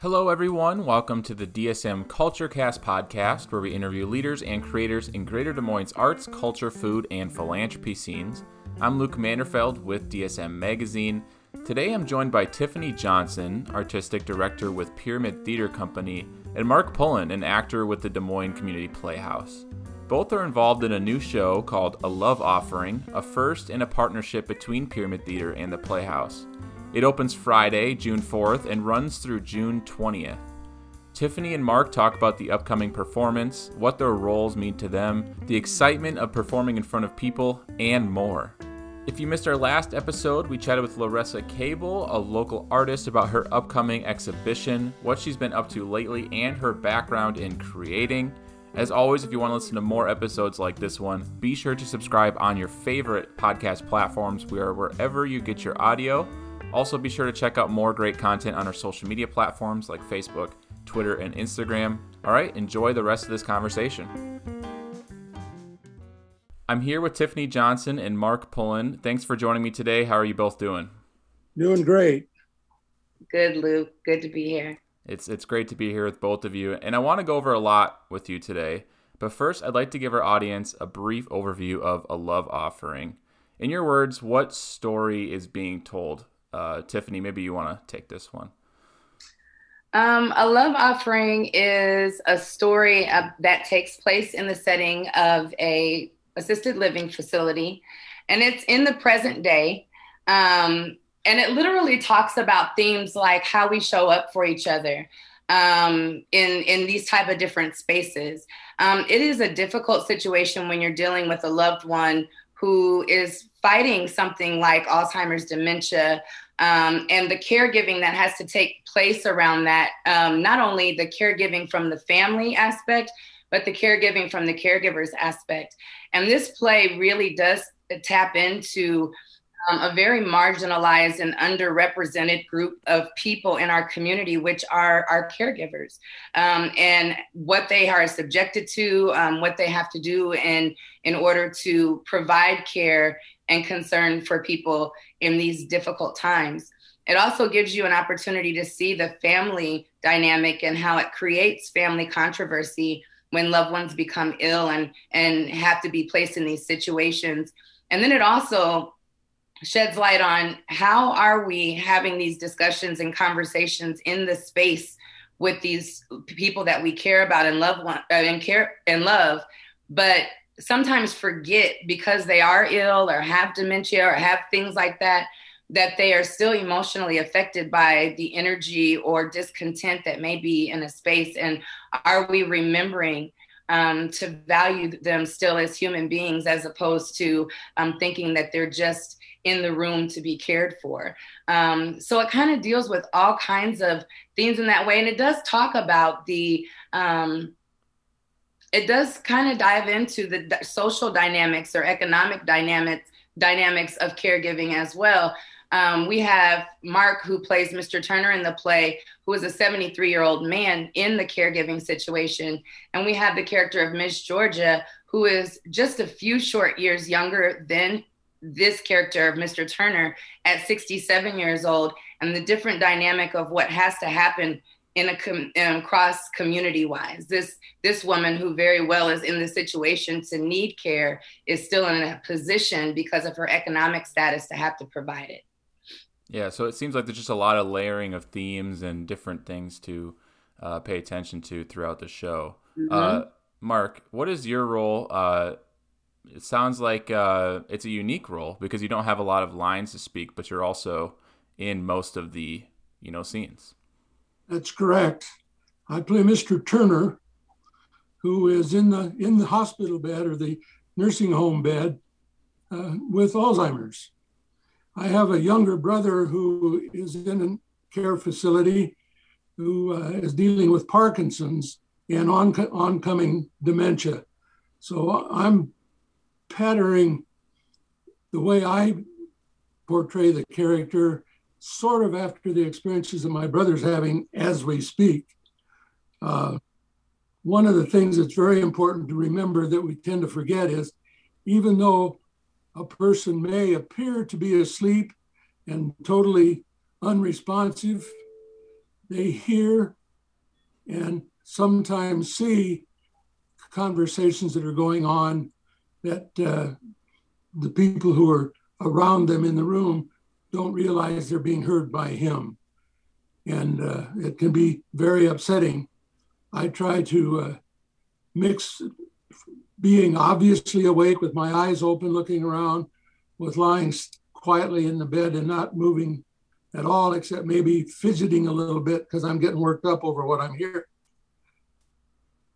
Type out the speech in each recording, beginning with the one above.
Hello, everyone. Welcome to the DSM CultureCast podcast, where we interview leaders and creators in Greater Des Moines arts, culture, food, and philanthropy scenes. I'm Luke Manderfeld with DSM Magazine. Today I'm joined by Tiffany Johnson, artistic director with Pyramid Theater Company, and Mark Pullen, an actor with the Des Moines Community Playhouse. Both are involved in a new show called A Love Offering, a first in a partnership between Pyramid Theater and the Playhouse. It opens Friday, June 4th, and runs through June 20th. Tiffany and Mark talk about the upcoming performance, what their roles mean to them, the excitement of performing in front of people, and more. If you missed our last episode, we chatted with Larassa Kabel, a local artist, about her upcoming exhibition, what she's been up to lately, and her background in creating. As always, if you want to listen to more episodes like this one, be sure to subscribe on your favorite podcast platforms. We are wherever you get your audio. Also, be sure to check out more great content on our social media platforms like Facebook, Twitter, and Instagram. All right, enjoy the rest of this conversation. I'm here with Tiffany Johnson and Mark Pullen. Thanks for joining me today. How are you both doing? Doing great. Good, Luke. Good to be here. It's it's great to be here with both of you, and I want to go over a lot with you today. But first, I'd like to give our audience a brief overview of a love offering. In your words, what story is being told uh, Tiffany, maybe you want to take this one. Um, a love offering is a story uh, that takes place in the setting of a assisted living facility, and it's in the present day. Um, and it literally talks about themes like how we show up for each other um, in in these type of different spaces. Um, it is a difficult situation when you're dealing with a loved one who is fighting something like Alzheimer's dementia um, and the caregiving that has to take place around that, um, not only the caregiving from the family aspect, but the caregiving from the caregiver's aspect. And this play really does tap into um, a very marginalized and underrepresented group of people in our community, which are our caregivers, um, and what they are subjected to, um, what they have to do in in order to provide care and concern for people in these difficult times. It also gives you an opportunity to see the family dynamic and how it creates family controversy when loved ones become ill and and have to be placed in these situations. And then it also sheds light on how are we having these discussions and conversations in the space with these people that we care about and love one, uh, and care and love but sometimes forget because they are ill or have dementia or have things like that that they are still emotionally affected by the energy or discontent that may be in a space. And are we remembering um, to value them still as human beings as opposed to um, thinking that they're just in the room to be cared for. Um, so it kind of deals with all kinds of themes in that way. And it does talk about the, um, it does kind of dive into the social dynamics or economic dynamics dynamics of caregiving as well. Um, we have Mark, who plays Mr. Turner in the play, who is a 73 year old man in the caregiving situation. And we have the character of Miss Georgia, who is just a few short years younger than this character of Mr. Turner at 67 years old and the different dynamic of what has to happen in a com- cross community wise. This this woman who very well is in the situation to need care is still in a position because of her economic status to have to provide it. Yeah, so it seems like there's just a lot of layering of themes and different things to uh, pay attention to throughout the show. Mm-hmm. Uh, Mark, what is your role uh, it sounds like uh, it's a unique role because you don't have a lot of lines to speak, but you're also in most of the you know scenes. That's correct. I play Mr. Turner, who is in the in the hospital bed or the nursing home bed uh, with Alzheimer's. I have a younger brother who is in a care facility who uh, is dealing with Parkinson's and on, oncoming dementia. So I'm patterning the way I portray the character sort of after the experiences that my brother's having as we speak. Uh, one of the things that's very important to remember that we tend to forget is even though a person may appear to be asleep and totally unresponsive, they hear and sometimes see conversations that are going on that uh, the people who are around them in the room don't realize they're being heard by him. And uh, it can be very upsetting. I try to uh, mix being obviously awake with my eyes open, looking around, with lying quietly in the bed and not moving at all, except maybe fidgeting a little bit because I'm getting worked up over what I'm hearing.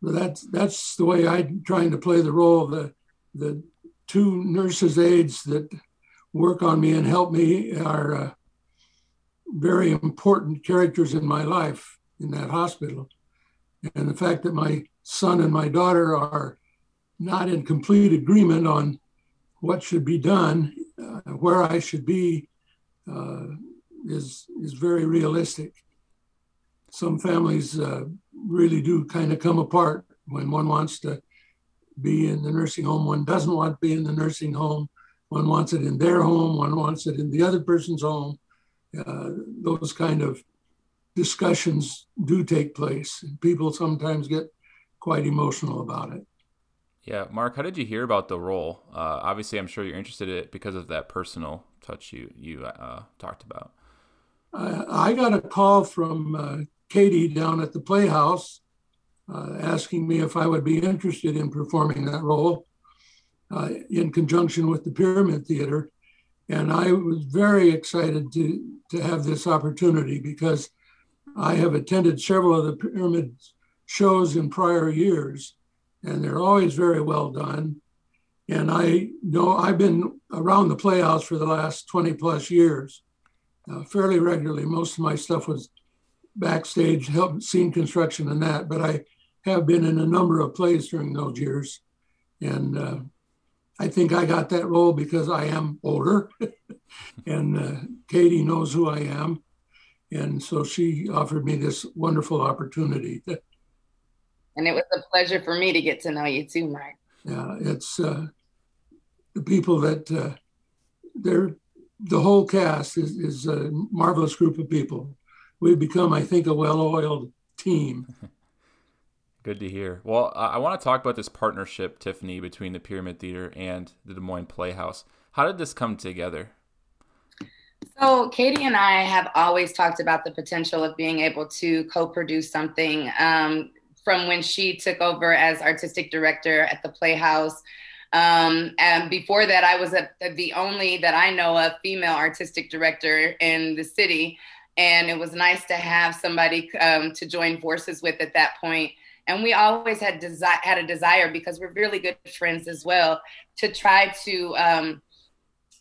But that's that's the way I'm trying to play the role. Of the the two nurses aides that work on me and help me are uh, very important characters in my life in that hospital. And the fact that my son and my daughter are not in complete agreement on what should be done, uh, where I should be, uh, is is very realistic. Some families uh, really do kind of come apart when one wants to be in the nursing home, one doesn't want to be in the nursing home, one wants it in their home, one wants it in the other person's home. Uh, those kind of discussions do take place. People sometimes get quite emotional about it. Yeah, Mark, how did you hear about the role? Uh, obviously, I'm sure you're interested in it because of that personal touch you you uh, talked about. I got a call from uh, Katie down at the Playhouse uh, asking me if I would be interested in performing that role uh, in conjunction with the Pyramid Theater. And I was very excited to, to have this opportunity because I have attended several of the Pyramid shows in prior years, and they're always very well done. And I know I've been around the Playhouse for the last 20 plus years, uh, fairly regularly. Most of my stuff was backstage, help scene construction and that, but I have been in a number of plays during those years. And uh, I think I got that role because I am older, and uh, Katie knows who I am, and so she offered me this wonderful opportunity. and it was a pleasure for me to get to know you too, Mark. Yeah, it's uh, the people that uh, they're the whole cast is, is a marvelous group of people. We've become, I think, a well-oiled team. Good to hear. Well, I want to talk about this partnership, Tiffany, between the Pyramid Theater and the Des Moines Playhouse. How did this come together? So, Katie and I have always talked about the potential of being able to co produce something um, from when she took over as artistic director at the Playhouse. Um, and before that, I was a, the only that I know of female artistic director in the city. And it was nice to have somebody um, to join forces with at that point and we always had desire had a desire because we're really good friends as well to try to um,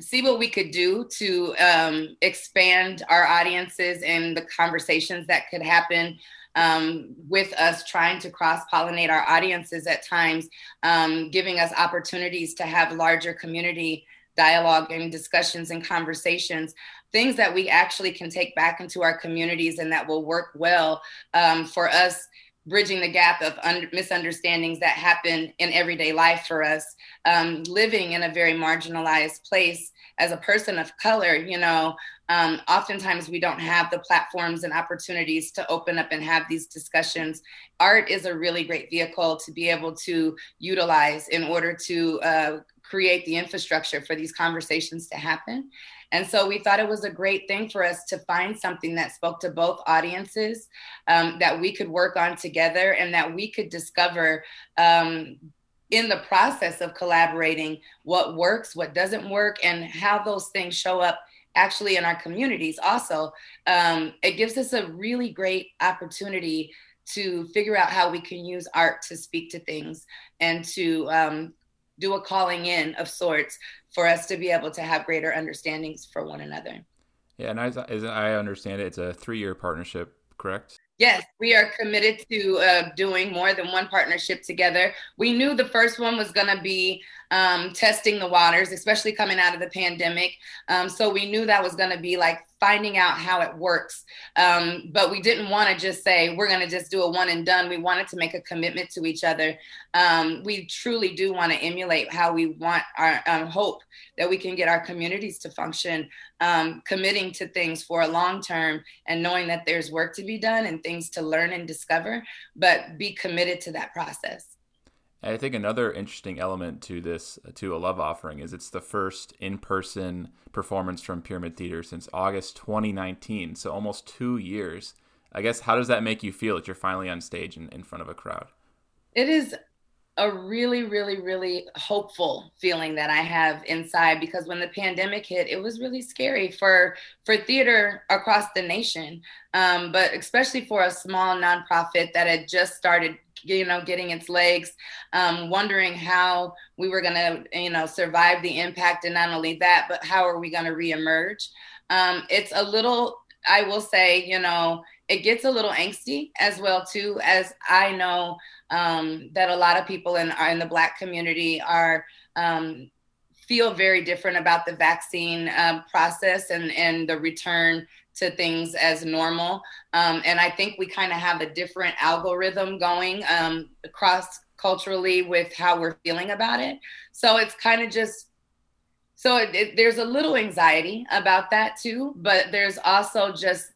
see what we could do to um, expand our audiences and the conversations that could happen um, with us trying to cross pollinate our audiences at times, um, giving us opportunities to have larger community dialogue and discussions and conversations, things that we actually can take back into our communities and that will work well um, for us bridging the gap of un- misunderstandings that happen in everyday life for us um, living in a very marginalized place as a person of color you know um, oftentimes we don't have the platforms and opportunities to open up and have these discussions. Art is a really great vehicle to be able to utilize in order to uh, create the infrastructure for these conversations to happen and so we thought it was a great thing for us to find something that spoke to both audiences um, that we could work on together and that we could discover um, in the process of collaborating what works, what doesn't work, and how those things show up actually in our communities. Also, um, it gives us a really great opportunity to figure out how we can use art to speak to things and to um, do a calling in of sorts for us to be able to have greater understandings for one another. Yeah, and as, as I understand it, it's a three-year partnership, correct? Yes, we are committed to uh, doing more than one partnership together. We knew the first one was going to be um, testing the waters, especially coming out of the pandemic. Um, so we knew that was going to be like finding out how it works. Um, but we didn't want to just say, we're going to just do a one and done. We wanted to make a commitment to each other. Um, we truly do want to emulate how we want our um, hope that we can get our communities to function, um, committing to things for a long term and knowing that there's work to be done and things to learn and discover, but be committed to that process. I think another interesting element to this, uh, to a love offering, is it's the first in person performance from Pyramid Theater since August 2019. So almost two years. I guess, how does that make you feel that you're finally on stage in, in front of a crowd? It is a really, really, really hopeful feeling that I have inside because when the pandemic hit, it was really scary for for theater across the nation, um, but especially for a small nonprofit that had just started you know getting its legs um, wondering how we were going to you know survive the impact and not only that but how are we going to reemerge? Um, it's a little i will say you know it gets a little angsty as well too as i know um, that a lot of people in, in the black community are um, feel very different about the vaccine uh, process and, and the return to things as normal. Um, and I think we kind of have a different algorithm going um, across culturally with how we're feeling about it. So it's kind of just, so it, it, there's a little anxiety about that too, but there's also just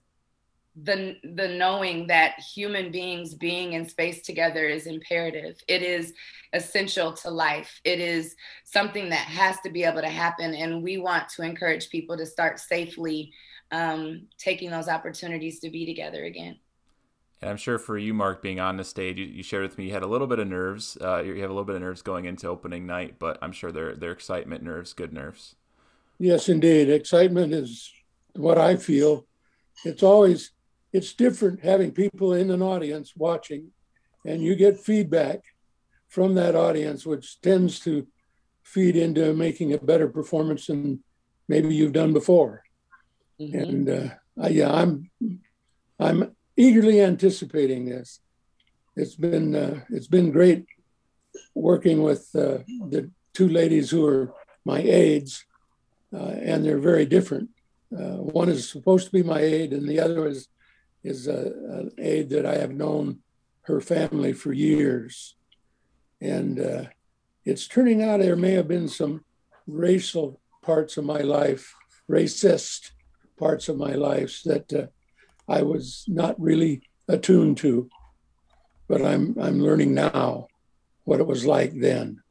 the the knowing that human beings being in space together is imperative it is essential to life it is something that has to be able to happen and we want to encourage people to start safely um, taking those opportunities to be together again. And I'm sure for you, Mark, being on the stage, you, you shared with me you had a little bit of nerves. Uh, you have a little bit of nerves going into opening night, but I'm sure they're they're excitement nerves, good nerves. Yes, indeed. Excitement is what I feel. It's always it's different having people in an audience watching, and you get feedback from that audience, which tends to feed into making a better performance than maybe you've done before. Mm-hmm. And uh, I, yeah, I'm I'm eagerly anticipating this. It's been uh, it's been great working with uh, the two ladies who are my aides, uh, and they're very different. Uh, one is supposed to be my aide, and the other is is a, an aide that I have known her family for years, and uh, it's turning out there may have been some racial parts of my life, racist parts of my life that uh, I was not really attuned to, but I'm I'm learning now what it was like then.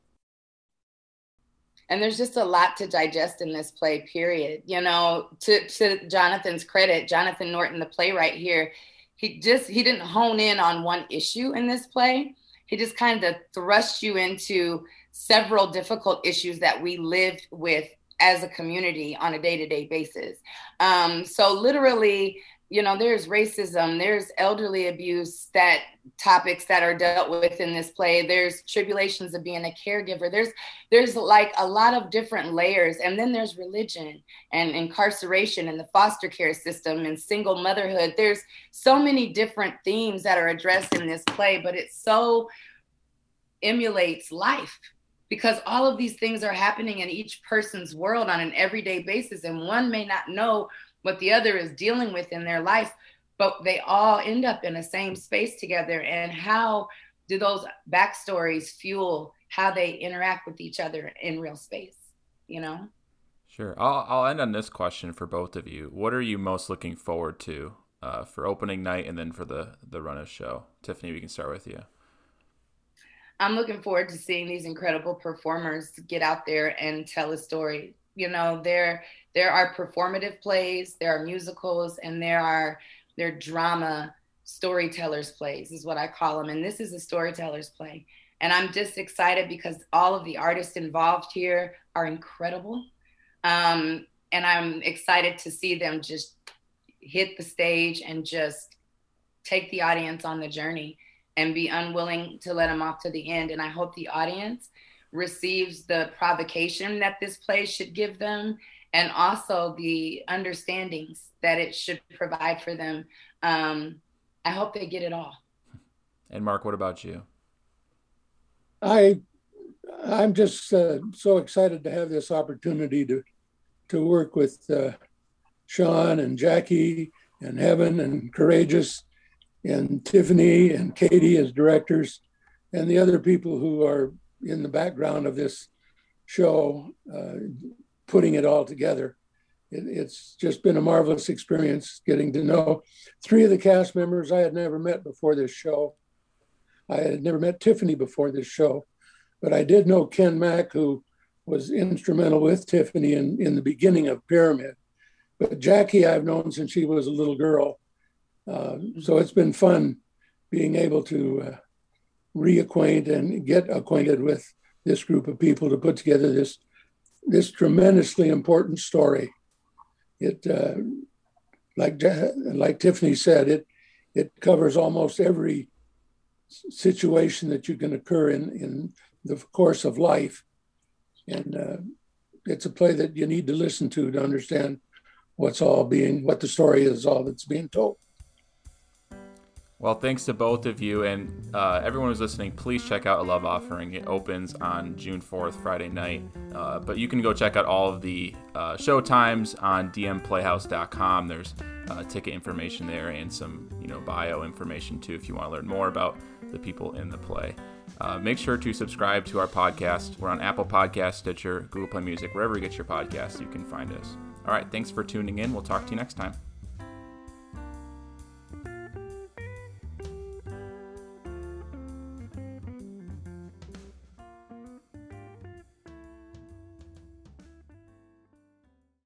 And there's just a lot to digest in this play. Period. You know, to to Jonathan's credit, Jonathan Norton, the playwright here, he just he didn't hone in on one issue in this play. He just kind of thrust you into several difficult issues that we live with as a community on a day-to-day basis um, so literally you know there's racism there's elderly abuse that topics that are dealt with in this play. There's tribulations of being a caregiver. There's there's like a lot of different layers. And then there's religion and incarceration and the foster care system and single motherhood. There's so many different themes that are addressed in this play but it so emulates life because all of these things are happening in each person's world on an everyday basis. And one may not know what the other is dealing with in their life but they all end up in the same space together. And how do those backstories fuel how they interact with each other in real space you know? Sure. I'll, I'll end on this question for both of you. What are you most looking forward to uh, for opening night and then for the the run of show? Tiffany we can start with you. I'm looking forward to seeing these incredible performers get out there and tell a story. You know, there there are performative plays, there are musicals, and there are there drama storytellers plays is what I call them. And this is a storytellers play. And I'm just excited because all of the artists involved here are incredible. Um, and I'm excited to see them just hit the stage and just take the audience on the journey and be unwilling to let them off to the end. And I hope the audience receives the provocation that this play should give them and also the understandings that it should provide for them. Um, I hope they get it all. And Mark, what about you? I I'm just uh, so excited to have this opportunity to to work with uh, Sean and Jackie and Heaven and Courageous and Tiffany and Katie as directors and the other people who are in the background of this show, uh, putting it all together. It, it's just been a marvelous experience getting to know three of the cast members I had never met before this show. I had never met Tiffany before this show, but I did know Ken Mack, who was instrumental with Tiffany in, in the beginning of Pyramid. But Jackie, I've known since she was a little girl. Uh, so it's been fun being able to uh, reacquaint and get acquainted with this group of people to put together this this tremendously important story. It, uh, like like Tiffany said, it it covers almost every situation that you can occur in in the course of life, and uh, it's a play that you need to listen to to understand what's all being what the story is, all that's being told. Well, thanks to both of you and uh, everyone who's listening. Please check out A Love Offering. It opens on June 4th, Friday night. Uh, but you can go check out all of the uh, show times on dmplayhouse.com. There's uh, ticket information there and some, you know, bio information too if you want to learn more about the people in the play. Uh, make sure to subscribe to our podcast. We're on Apple Podcast, Stitcher, Google Play Music, wherever you get your podcasts, you can find us. All right, thanks for tuning in. We'll talk to you next time.